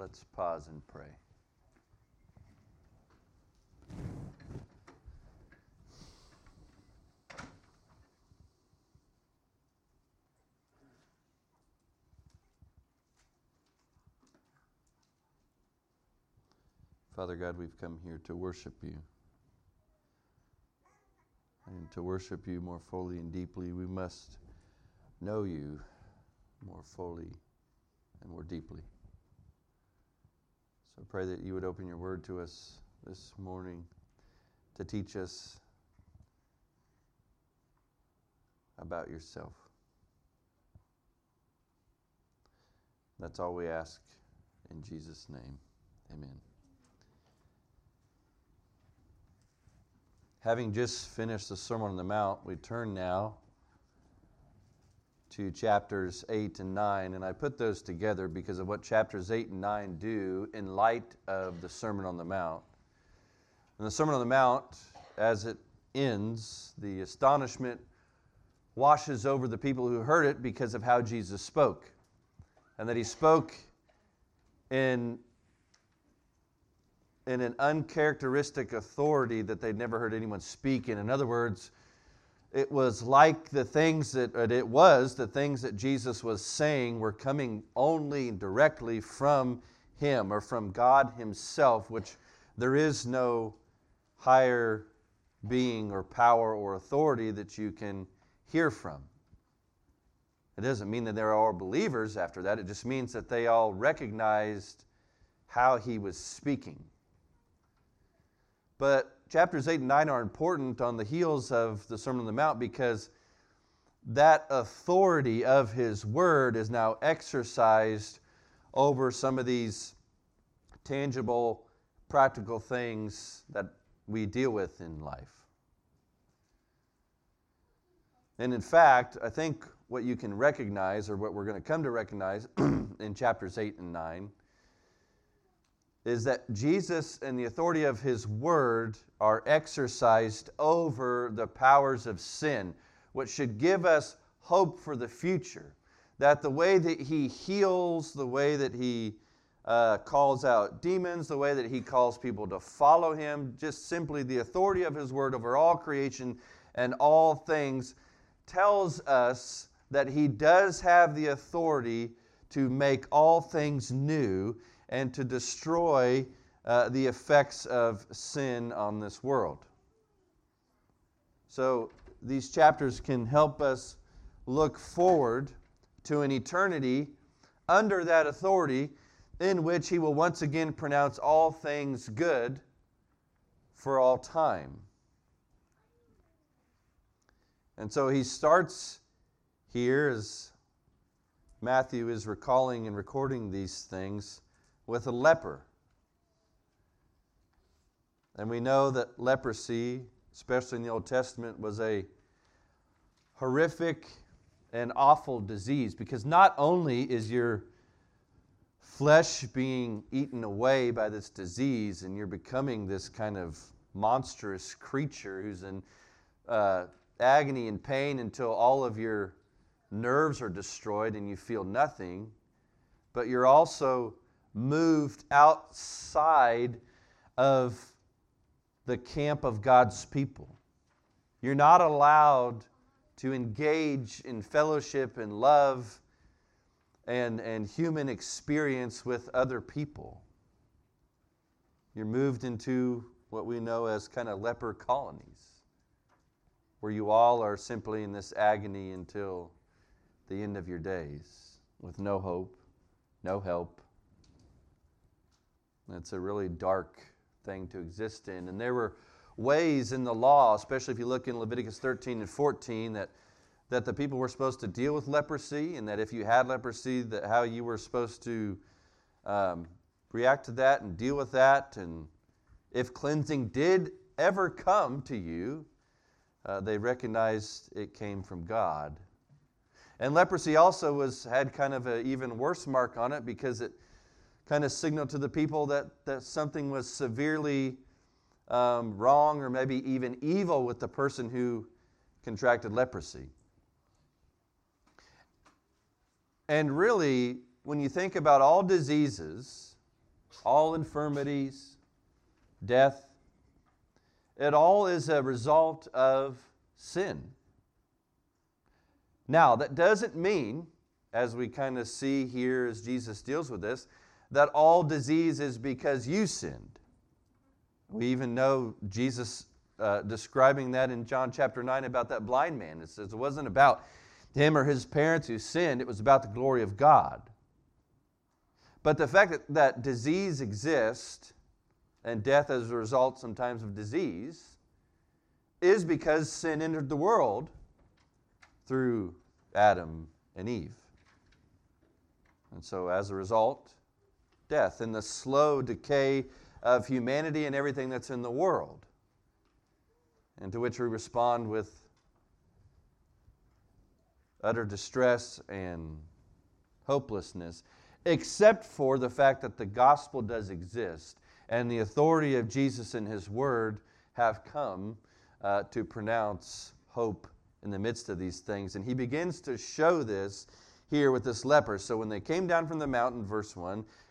let's pause and pray. Father God, we've come here to worship you. And to worship you more fully and deeply, we must know you more fully and more deeply. So pray that you would open your word to us this morning to teach us about yourself. That's all we ask in Jesus' name. Amen. Having just finished the Sermon on the Mount, we turn now to chapters 8 and 9. And I put those together because of what chapters 8 and 9 do in light of the Sermon on the Mount. And the Sermon on the Mount, as it ends, the astonishment washes over the people who heard it because of how Jesus spoke. And that he spoke in in an uncharacteristic authority that they'd never heard anyone speak in. In other words, it was like the things that it was, the things that Jesus was saying were coming only directly from Him or from God Himself, which there is no higher being or power or authority that you can hear from. It doesn't mean that they're all believers after that, it just means that they all recognized how He was speaking. But chapters 8 and 9 are important on the heels of the Sermon on the Mount because that authority of his word is now exercised over some of these tangible, practical things that we deal with in life. And in fact, I think what you can recognize, or what we're going to come to recognize in chapters 8 and 9, is that Jesus and the authority of his word are exercised over the powers of sin, which should give us hope for the future. That the way that he heals, the way that he uh, calls out demons, the way that he calls people to follow him, just simply the authority of his word over all creation and all things, tells us that he does have the authority to make all things new and to destroy uh, the effects of sin on this world. So, these chapters can help us look forward to an eternity under that authority in which he will once again pronounce all things good for all time. And so he starts here as Matthew is recalling and recording these things with a leper. And we know that leprosy, especially in the Old Testament, was a horrific and awful disease because not only is your flesh being eaten away by this disease and you're becoming this kind of monstrous creature who's in uh, agony and pain until all of your nerves are destroyed and you feel nothing, but you're also moved outside of the camp of God's people. You're not allowed to engage in fellowship and love and, and human experience with other people. You're moved into what we know as kind of leper colonies, where you all are simply in this agony until the end of your days with no hope, no help, it's a really dark thing to exist in. And there were ways in the law, especially if you look in Leviticus 13 and 14, that, that the people were supposed to deal with leprosy, and that if you had leprosy, that how you were supposed to um, react to that and deal with that. And if cleansing did ever come to you, uh, they recognized it came from God. And leprosy also was had kind of an even worse mark on it because it kind of signal to the people that, that something was severely um, wrong or maybe even evil with the person who contracted leprosy. And really, when you think about all diseases, all infirmities, death, it all is a result of sin. Now, that doesn't mean, as we kind of see here as Jesus deals with this, that all disease is because you sinned. We even know Jesus uh, describing that in John chapter 9 about that blind man. It says it wasn't about him or his parents who sinned, it was about the glory of God. But the fact that, that disease exists and death as a result sometimes of disease is because sin entered the world through Adam and Eve. And so, as a result, death and the slow decay of humanity and everything that's in the world, and to which we respond with utter distress and hopelessness, except for the fact that the gospel does exist and the authority of Jesus and his word have come uh, to pronounce hope in the midst of these things. And he begins to show this here with this leper. So when they came down from the mountain, verse 1,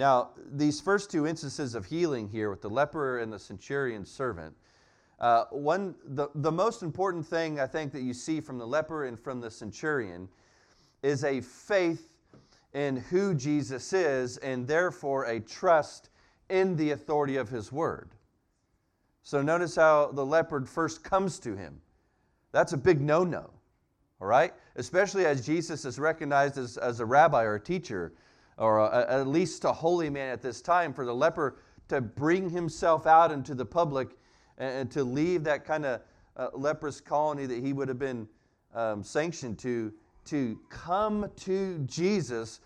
Now, these first two instances of healing here with the leper and the centurion servant, uh, one, the, the most important thing I think that you see from the leper and from the centurion is a faith in who Jesus is and therefore a trust in the authority of his word. So notice how the leper first comes to him. That's a big no no, all right? Especially as Jesus is recognized as, as a rabbi or a teacher or a, at least a holy man at this time. For the leper to bring himself out into the public and, and to leave that kind of uh, leprous colony that he would have been um, sanctioned to, to come to Jesus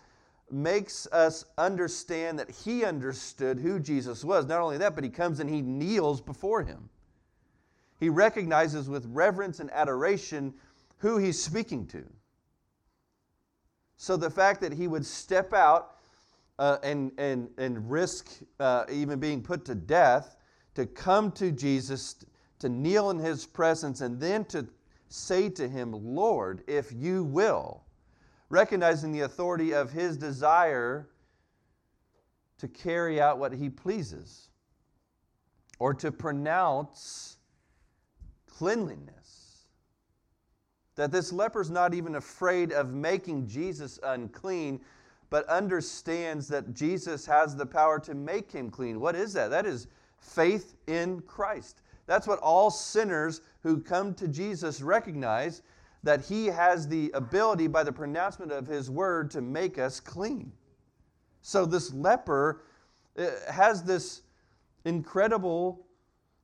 makes us understand that he understood who Jesus was. Not only that, but he comes and he kneels before him. He recognizes with reverence and adoration who he's speaking to. So the fact that he would step out uh, and, and, and risk uh, even being put to death to come to Jesus, to kneel in his presence, and then to say to him, Lord, if you will recognizing the authority of his desire to carry out what he pleases or to pronounce cleanliness. That this leper's not even afraid of making Jesus unclean, but understands that Jesus has the power to make him clean. What is that? That is faith in Christ. That's what all sinners who come to Jesus recognize that He has the ability, by the pronouncement of His word, to make us clean. So this leper uh, has this incredible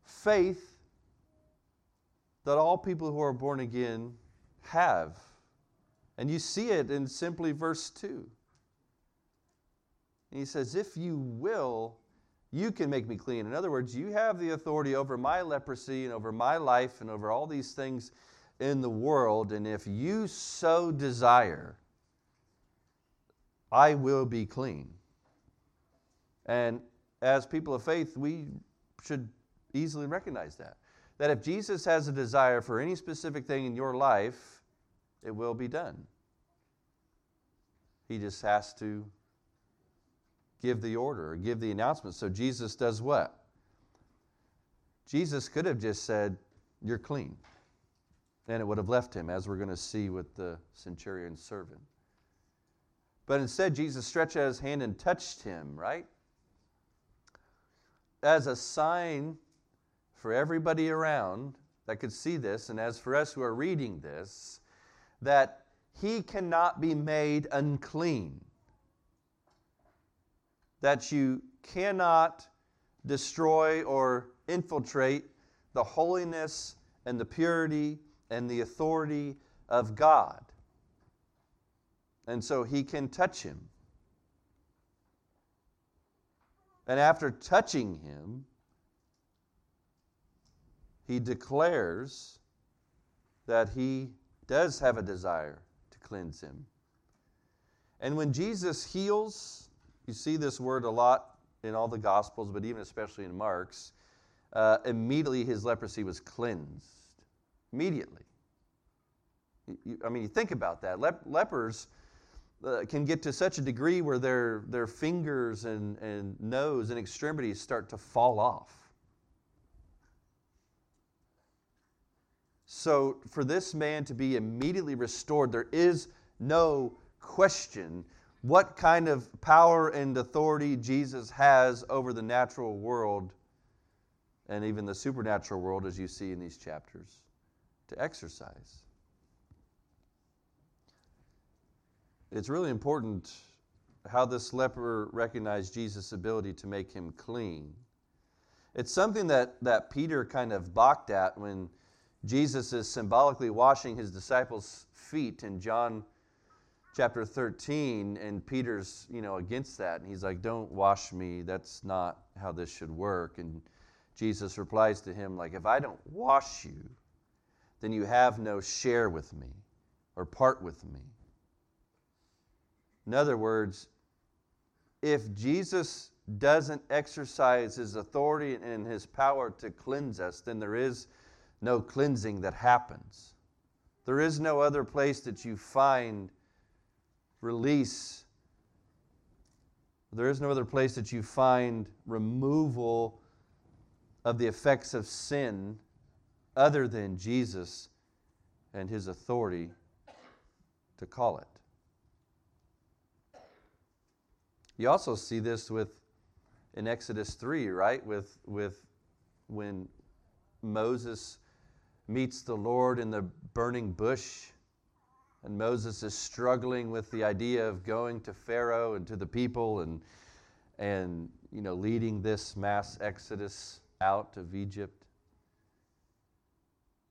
faith that all people who are born again have. And you see it in simply verse 2. And he says, If you will, you can make me clean. In other words, you have the authority over my leprosy and over my life and over all these things in the world, and if you so desire, I will be clean. And as people of faith, we should easily recognize that. That if Jesus has a desire for any specific thing in your life, it will be done. He just has to give the order or give the announcement. So Jesus does what? Jesus could have just said, You're clean and it would have left him, as we're going to see with the centurion's servant. But instead, Jesus stretched out his hand and touched him, right? As a sign for everybody around that could see this, and as for us who are reading this, that he cannot be made unclean. That you cannot destroy or infiltrate the holiness and the purity and the authority of God. And so he can touch him. And after touching him, he declares that he does have a desire to cleanse him. And when Jesus heals, you see this word a lot in all the Gospels, but even especially in Mark's, uh, immediately his leprosy was cleansed. Immediately. You, I mean, you think about that. Lep- lepers uh, can get to such a degree where their, their fingers and, and nose and extremities start to fall off. So, for this man to be immediately restored, there is no question what kind of power and authority Jesus has over the natural world and even the supernatural world, as you see in these chapters, to exercise. It's really important how this leper recognized Jesus' ability to make him clean. It's something that, that Peter kind of balked at when Jesus is symbolically washing his disciples' feet in John chapter 13 and Peter's, you know, against that and he's like, "Don't wash me. That's not how this should work." And Jesus replies to him like, "If I don't wash you, then you have no share with me or part with me." In other words, if Jesus doesn't exercise his authority and his power to cleanse us, then there is no cleansing that happens. There is no other place that you find release. There is no other place that you find removal of the effects of sin other than Jesus and his authority to call it. You also see this with in Exodus 3, right? With with when Moses meets the Lord in the burning bush. And Moses is struggling with the idea of going to Pharaoh and to the people and, and you know, leading this mass exodus out of Egypt.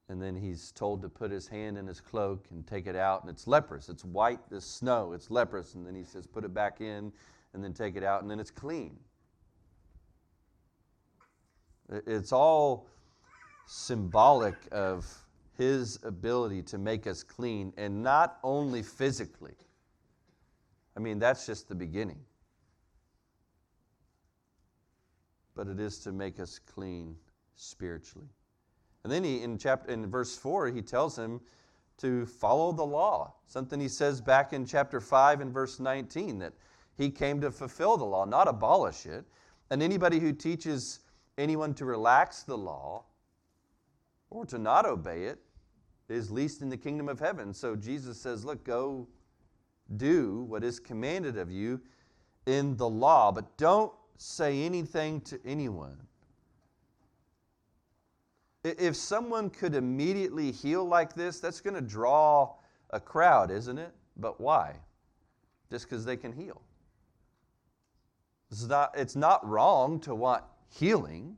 And then he's told to put his hand in his cloak and take it out, and it's leprous. It's white as snow. It's leprous. And then he says, put it back in, and then take it out, and then it's clean. It's all symbolic of his ability to make us clean, and not only physically. I mean, that's just the beginning. But it is to make us clean spiritually. And then he in chapter in verse 4 he tells him to follow the law. Something he says back in chapter 5 and verse 19 that he came to fulfill the law, not abolish it. And anybody who teaches anyone to relax the law or to not obey it is least in the kingdom of heaven. So Jesus says, Look, go do what is commanded of you in the law, but don't say anything to anyone. If someone could immediately heal like this, that's going to draw a crowd, isn't it? But why? Just because they can heal. It's not, it's not wrong to want healing.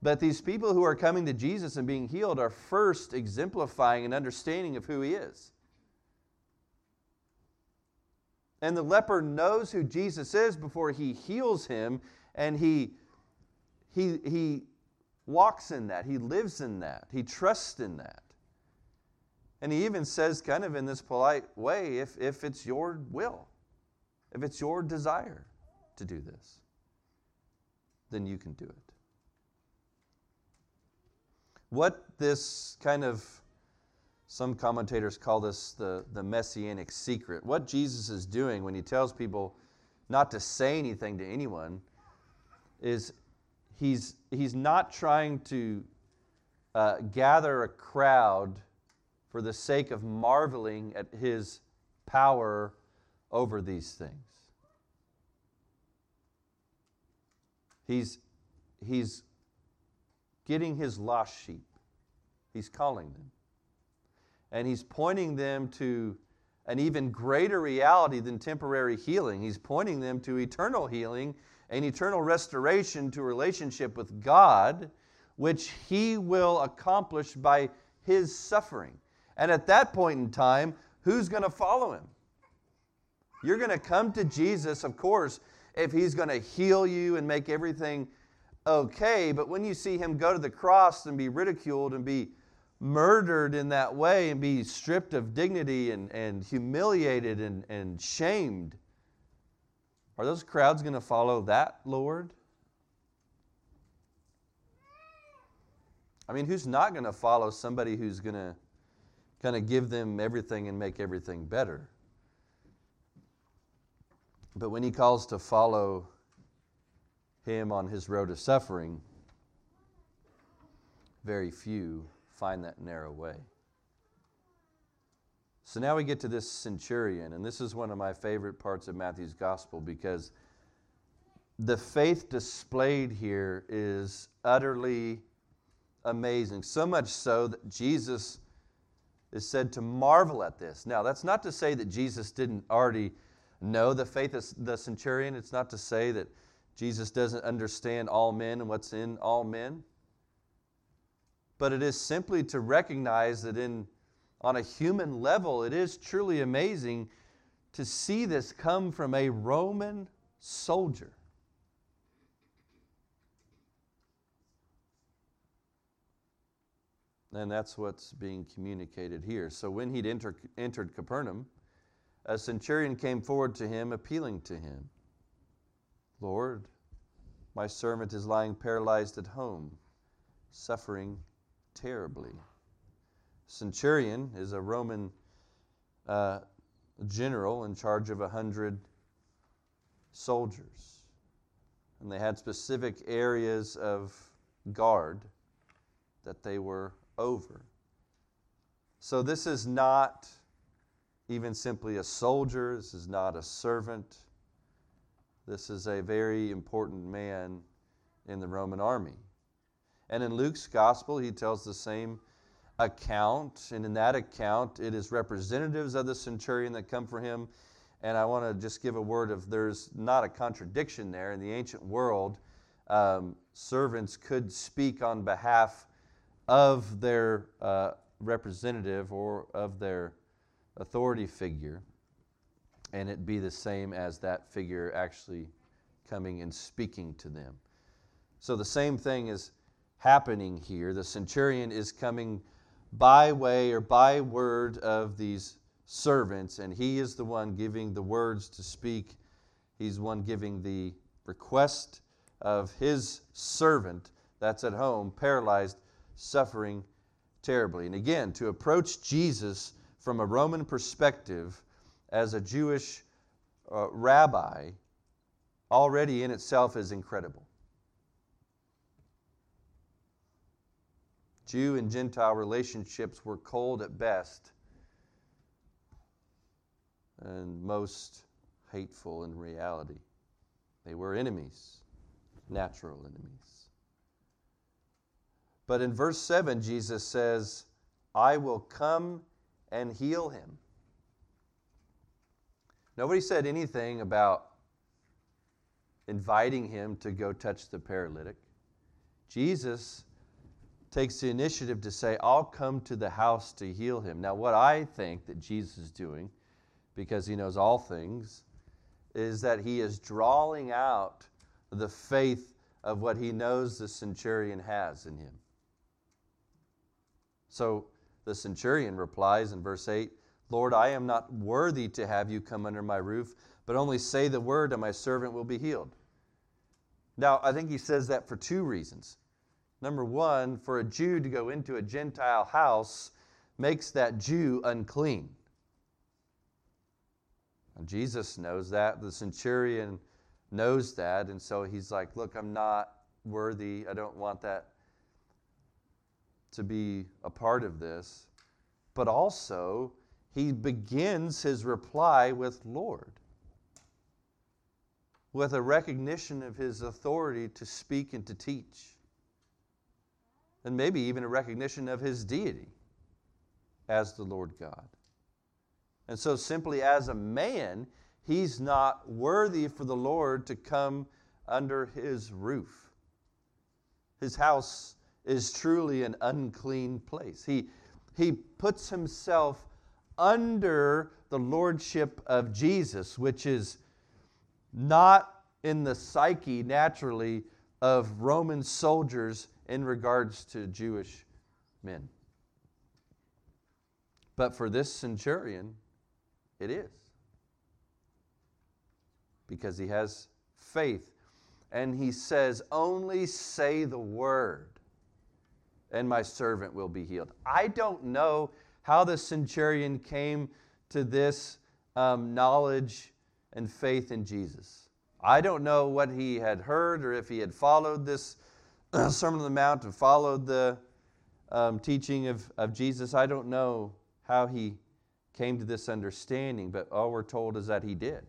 But these people who are coming to Jesus and being healed are first exemplifying an understanding of who he is. And the leper knows who Jesus is before he heals him, and he, he, he walks in that, he lives in that, he trusts in that. And he even says, kind of in this polite way, if, if it's your will, if it's your desire to do this, then you can do it. What this kind of, some commentators call this the, the messianic secret. What Jesus is doing when he tells people not to say anything to anyone is he's, he's not trying to uh, gather a crowd for the sake of marveling at his power over these things. He's, he's getting his lost sheep. He's calling them. And he's pointing them to an even greater reality than temporary healing. He's pointing them to eternal healing and eternal restoration to relationship with God, which he will accomplish by his suffering. And at that point in time, who's going to follow him? You're going to come to Jesus, of course, if he's going to heal you and make everything okay. But when you see him go to the cross and be ridiculed and be murdered in that way and be stripped of dignity and, and humiliated and, and shamed, are those crowds going to follow that Lord? I mean, who's not going to follow somebody who's going to kind of give them everything and make everything better? But when he calls to follow him on his road of suffering, very few find that narrow way. So now we get to this centurion, and this is one of my favorite parts of Matthew's gospel because the faith displayed here is utterly amazing. So much so that Jesus is said to marvel at this. Now, that's not to say that Jesus didn't already know the faith of the centurion. It's not to say that Jesus doesn't understand all men and what's in all men. But it is simply to recognize that in on a human level, it is truly amazing to see this come from a Roman soldier. And that's what's being communicated here. So when he'd enter, entered Capernaum, a centurion came forward to him, appealing to him Lord, my servant is lying paralyzed at home, suffering terribly centurion is a Roman uh, general in charge of a hundred soldiers. And they had specific areas of guard that they were over. So this is not even simply a soldier, this is not a servant. This is a very important man in the Roman army. And in Luke's gospel, he tells the same account, and in that account, it is representatives of the centurion that come for him. And I want to just give a word of there's not a contradiction there. In the ancient world, um, servants could speak on behalf of their uh, representative or of their authority figure, and it be the same as that figure actually coming and speaking to them. So the same thing is happening here. The centurion is coming by way or by word of these servants, and he is the one giving the words to speak. He's one giving the request of his servant that's at home, paralyzed, suffering terribly. And again, to approach Jesus from a Roman perspective as a Jewish uh, rabbi already in itself is incredible. Jew and Gentile relationships were cold at best and most hateful in reality. They were enemies, natural enemies. But in verse 7, Jesus says, I will come and heal him. Nobody said anything about inviting him to go touch the paralytic. Jesus takes the initiative to say, I'll come to the house to heal him. Now, what I think that Jesus is doing, because he knows all things, is that he is drawing out the faith of what he knows the centurion has in him. So the centurion replies in verse 8 Lord, I am not worthy to have you come under my roof, but only say the word, and my servant will be healed. Now, I think he says that for two reasons. Number one, for a Jew to go into a Gentile house makes that Jew unclean. And Jesus knows that. The centurion knows that. And so he's like, Look, I'm not worthy. I don't want that to be a part of this. But also, he begins his reply with Lord, with a recognition of his authority to speak and to teach and maybe even a recognition of his deity as the Lord God. And so, simply as a man, he's not worthy for the Lord to come under his roof. His house is truly an unclean place. He, he puts himself under the lordship of Jesus, which is not in the psyche naturally of Roman soldiers in regards to Jewish men. But for this centurion, it is. Because he has faith. And he says, Only say the word, and my servant will be healed. I don't know how the centurion came to this um, knowledge and faith in Jesus. I don't know what he had heard or if he had followed this Sermon on the Mount and followed the um, teaching of, of Jesus. I don't know how he came to this understanding, but all we're told is that he did.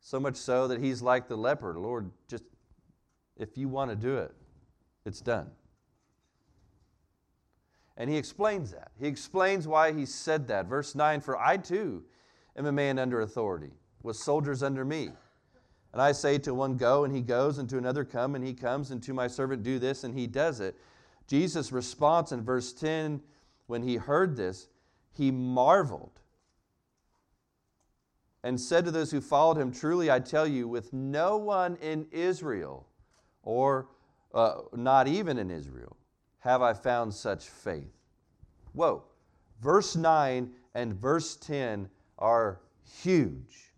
So much so that he's like the leper Lord, just if you want to do it, it's done. And he explains that. He explains why he said that. Verse 9 For I too am a man under authority, with soldiers under me. And I say to one, Go, and he goes, and to another, Come, and he comes, and to my servant, Do this, and he does it. Jesus' response in verse 10 when he heard this, he marveled and said to those who followed him, Truly I tell you, with no one in Israel, or uh, not even in Israel, have I found such faith. Whoa. Verse 9 and verse 10 are huge.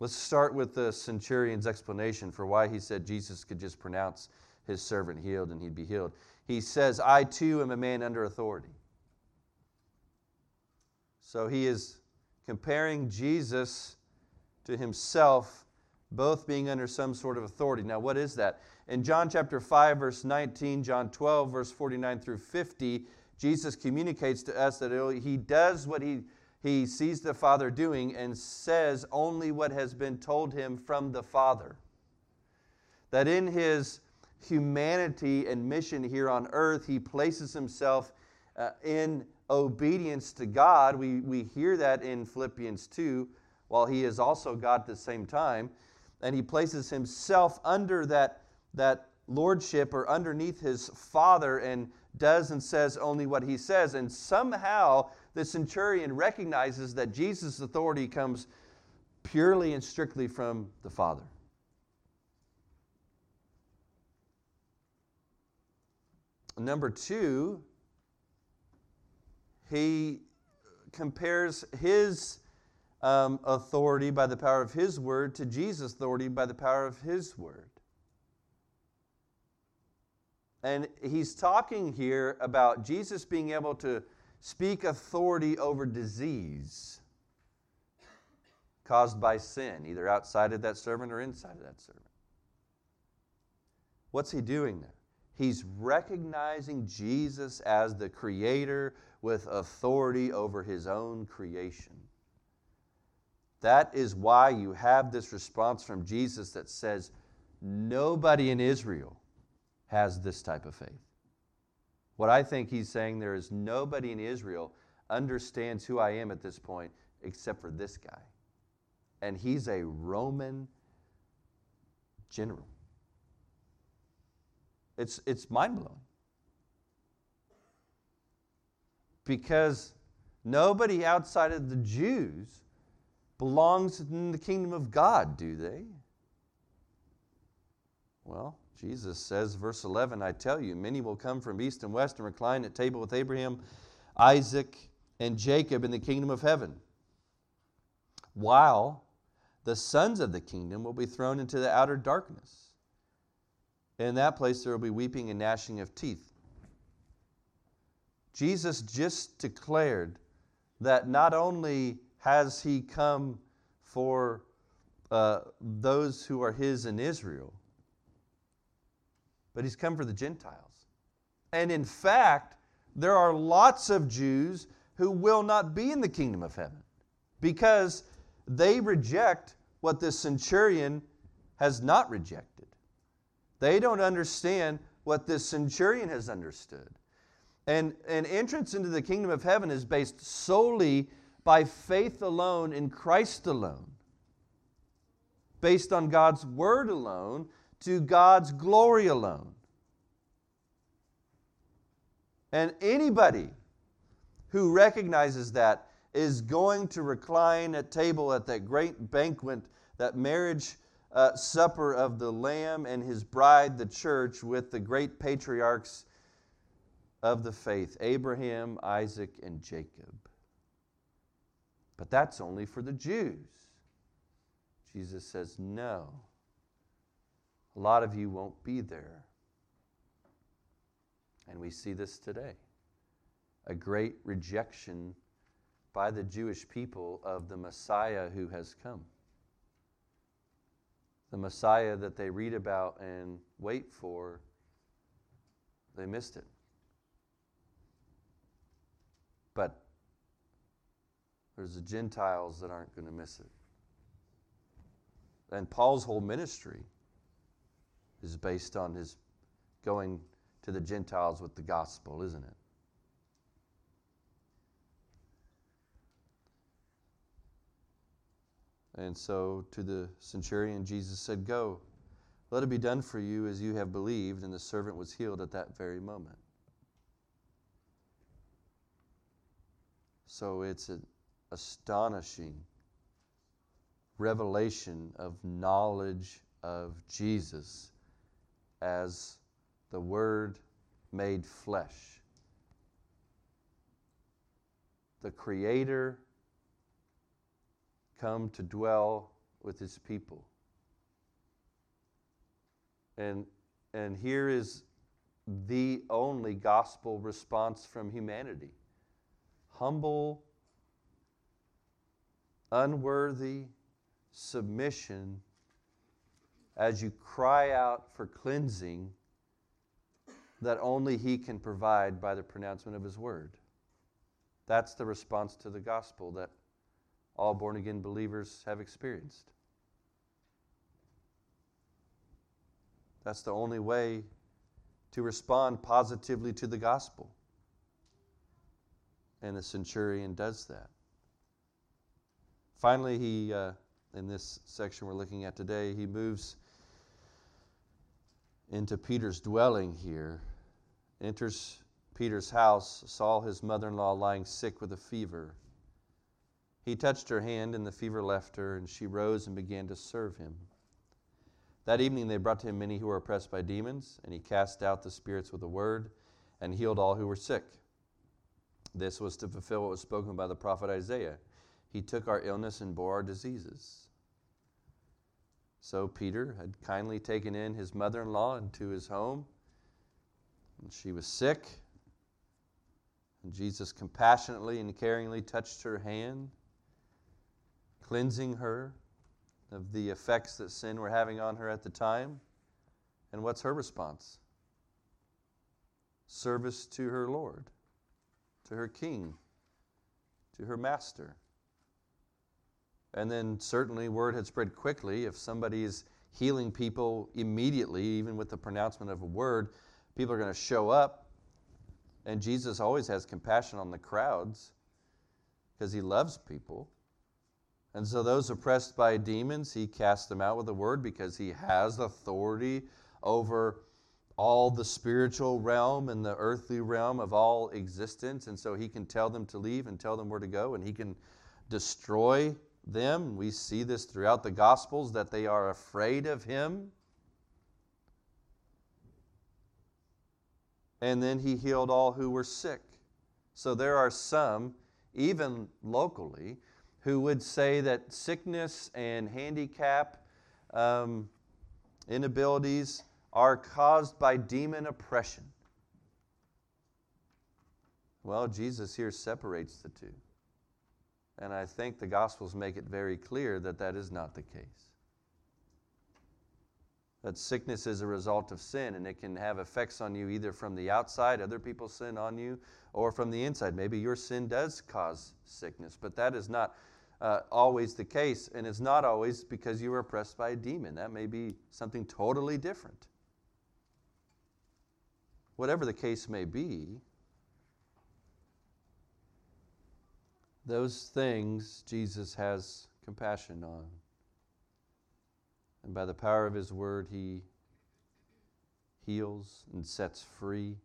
Let's start with the centurion's explanation for why he said Jesus could just pronounce his servant healed and he'd be healed. He says, I too am a man under authority. So he is comparing Jesus to himself, both being under some sort of authority. Now, what is that? In John chapter 5, verse 19, John 12, verse 49 through 50, Jesus communicates to us that he does what he, he sees the Father doing and says only what has been told him from the Father. That in his humanity and mission here on earth, he places himself uh, in obedience to God. We, we hear that in Philippians 2, while he is also God at the same time. And he places himself under that that lordship or underneath his father and does and says only what he says. And somehow the centurion recognizes that Jesus' authority comes purely and strictly from the Father. Number two, he compares his um, authority by the power of his word to Jesus' authority by the power of his word. And he's talking here about Jesus being able to speak authority over disease caused by sin, either outside of that servant or inside of that servant. What's he doing there? He's recognizing Jesus as the creator with authority over his own creation. That is why you have this response from Jesus that says, Nobody in Israel has this type of faith. What I think he's saying there is nobody in Israel understands who I am at this point except for this guy. And he's a Roman general. It's, it's mind blowing. Because nobody outside of the Jews belongs in the kingdom of God, do they? Well, Jesus says, verse 11, I tell you, many will come from east and west and recline at table with Abraham, Isaac, and Jacob in the kingdom of heaven, while the sons of the kingdom will be thrown into the outer darkness. In that place there will be weeping and gnashing of teeth. Jesus just declared that not only has he come for uh, those who are his in Israel, but he's come for the Gentiles. And in fact, there are lots of Jews who will not be in the kingdom of heaven because they reject what this centurion has not rejected. They don't understand what this centurion has understood. And an entrance into the kingdom of heaven is based solely by faith alone in Christ alone, based on God's word alone, to God's glory alone. And anybody who recognizes that is going to recline at table at that great banquet, that marriage uh, supper of the Lamb and his bride, the church, with the great patriarchs of the faith Abraham, Isaac, and Jacob. But that's only for the Jews. Jesus says, No. A lot of you won't be there. And we see this today a great rejection by the Jewish people of the Messiah who has come. The Messiah that they read about and wait for, they missed it. But there's the Gentiles that aren't going to miss it. And Paul's whole ministry is based on his going to the Gentiles with the gospel, isn't it? And so to the centurion, Jesus said, Go, let it be done for you as you have believed. And the servant was healed at that very moment. So it's an astonishing revelation of knowledge of Jesus as the Word made flesh. The Creator come to dwell with his people. And, and here is the only gospel response from humanity humble, unworthy submission as you cry out for cleansing that only He can provide by the pronouncement of His word. That's the response to the gospel that all born again believers have experienced. That's the only way to respond positively to the gospel. And the centurion does that. Finally, he, uh, in this section we're looking at today, he moves into Peter's dwelling here, enters Peter's house, saw his mother in law lying sick with a fever. He touched her hand, and the fever left her, and she rose and began to serve him. That evening they brought to him many who were oppressed by demons, and he cast out the spirits with a word and healed all who were sick. This was to fulfill what was spoken by the prophet Isaiah. He took our illness and bore our diseases. So Peter had kindly taken in his mother in law into his home, and she was sick. And Jesus compassionately and caringly touched her hand cleansing her of the effects that sin were having on her at the time. And what's her response? Service to her Lord, to her King, to her Master. And then certainly word had spread quickly. If somebody is healing people immediately, even with the pronouncement of a word, people are going to show up. And Jesus always has compassion on the crowds because he loves people. And so, those oppressed by demons, he casts them out with a word because he has authority over all the spiritual realm and the earthly realm of all existence. And so, he can tell them to leave and tell them where to go, and he can destroy them. We see this throughout the Gospels that they are afraid of him. And then he healed all who were sick. So, there are some, even locally, who would say that sickness and handicap, um, inabilities, are caused by demon oppression. Well, Jesus here separates the two. And I think the Gospels make it very clear that that is not the case. That sickness is a result of sin, and it can have effects on you either from the outside, other people's sin on you, or from the inside. Maybe your sin does cause sickness, but that is not uh, always the case, and it's not always because you were oppressed by a demon. That may be something totally different. Whatever the case may be, those things Jesus has compassion on. And by the power of his word, he heals and sets free.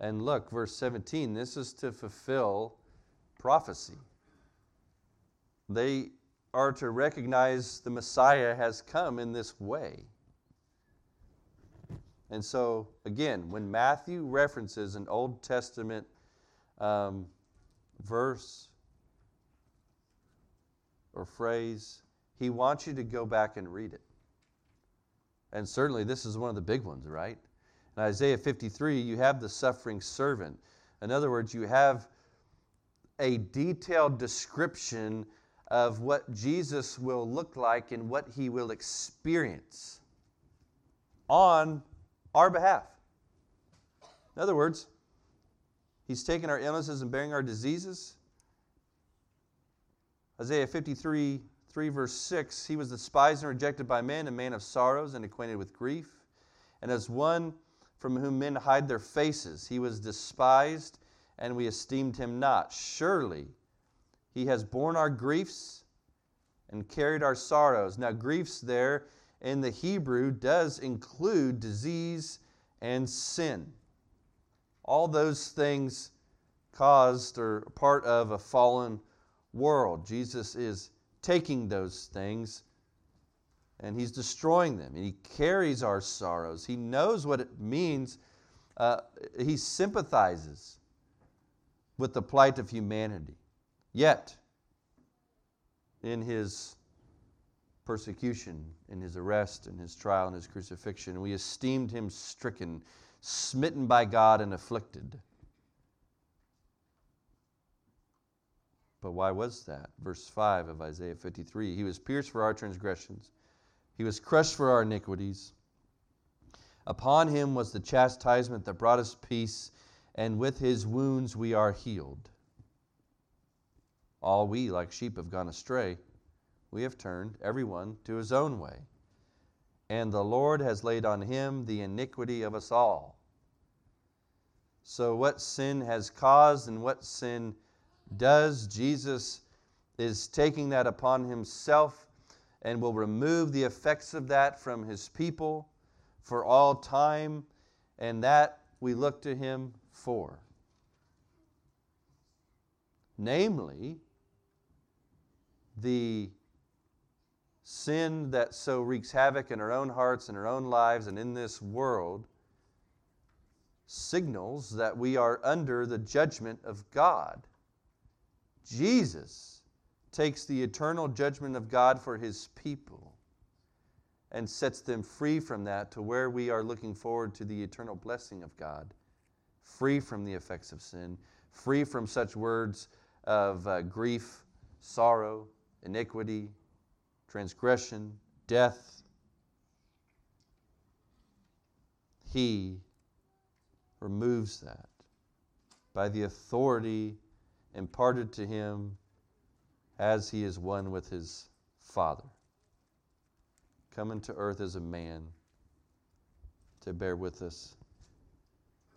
And look, verse 17, this is to fulfill prophecy. they are to recognize the Messiah has come in this way. And so, again, when Matthew references an Old Testament um, verse or phrase, he wants you to go back and read it. And certainly, this is one of the big ones, right? In Isaiah 53, you have the suffering servant. In other words, you have a detailed description of what Jesus will look like and what he will experience on our behalf. In other words, he's taking our illnesses and bearing our diseases. Isaiah 53, 3, verse 6 He was despised and rejected by men, a man of sorrows and acquainted with grief. And as one from whom men hide their faces, he was despised, and we esteemed him not. Surely he has borne our griefs and carried our sorrows. Now, griefs there in the Hebrew does include disease and sin. All those things caused or part of a fallen world. Jesus is taking those things and he's destroying them. And he carries our sorrows. He knows what it means. Uh, he sympathizes with the plight of humanity. Yet, in his persecution, in his arrest, in his trial, in his crucifixion. We esteemed him stricken, smitten by God, and afflicted. But why was that? Verse 5 of Isaiah 53 He was pierced for our transgressions, He was crushed for our iniquities. Upon him was the chastisement that brought us peace, and with his wounds we are healed. All we, like sheep, have gone astray we have turned everyone to his own way. And the Lord has laid on him the iniquity of us all. So, what sin has caused and what sin does, Jesus is taking that upon himself and will remove the effects of that from his people for all time. And that we look to him for. Namely, the sin that so wreaks havoc in our own hearts and our own lives and in this world signals that we are under the judgment of God. Jesus takes the eternal judgment of God for his people and sets them free from that to where we are looking forward to the eternal blessing of God, free from the effects of sin, free from such words of uh, grief, sorrow, iniquity, transgression, death. He removes that by the authority imparted to him as he is one with his Father. Coming to earth as a man to bear with us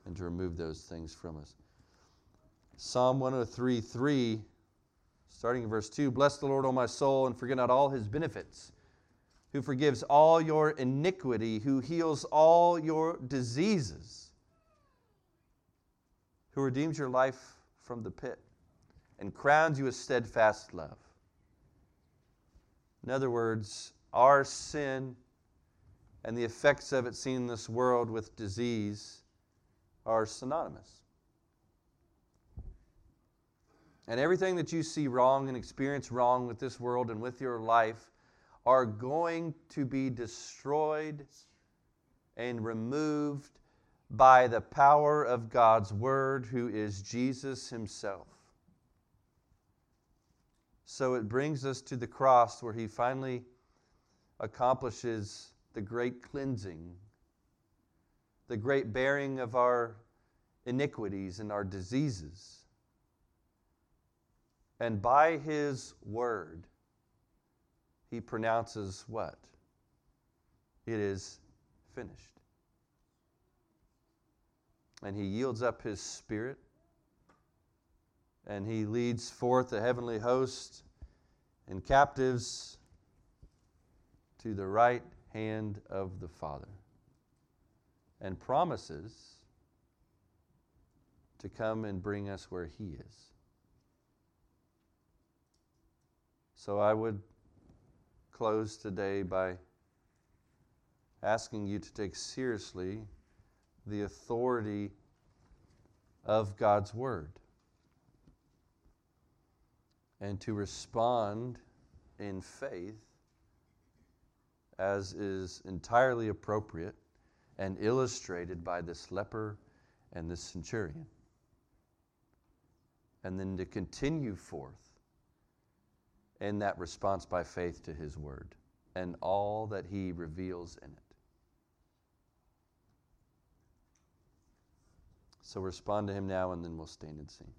and to remove those things from us. Psalm 103 3 Starting in verse 2 Bless the Lord, O my soul, and forget not all his benefits, who forgives all your iniquity, who heals all your diseases, who redeems your life from the pit, and crowns you with steadfast love. In other words, our sin and the effects of it seen in this world with disease are synonymous. And everything that you see wrong and experience wrong with this world and with your life are going to be destroyed and removed by the power of God's Word, who is Jesus Himself. So it brings us to the cross where He finally accomplishes the great cleansing, the great bearing of our iniquities and our diseases. And by his word, he pronounces what? It is finished. And he yields up his spirit and he leads forth the heavenly host and captives to the right hand of the Father and promises to come and bring us where he is. So I would close today by asking you to take seriously the authority of God's Word and to respond in faith as is entirely appropriate and illustrated by this leper and this centurion. And then to continue forth in that response by faith to His Word and all that He reveals in it. So respond to Him now, and then we'll stand and sing.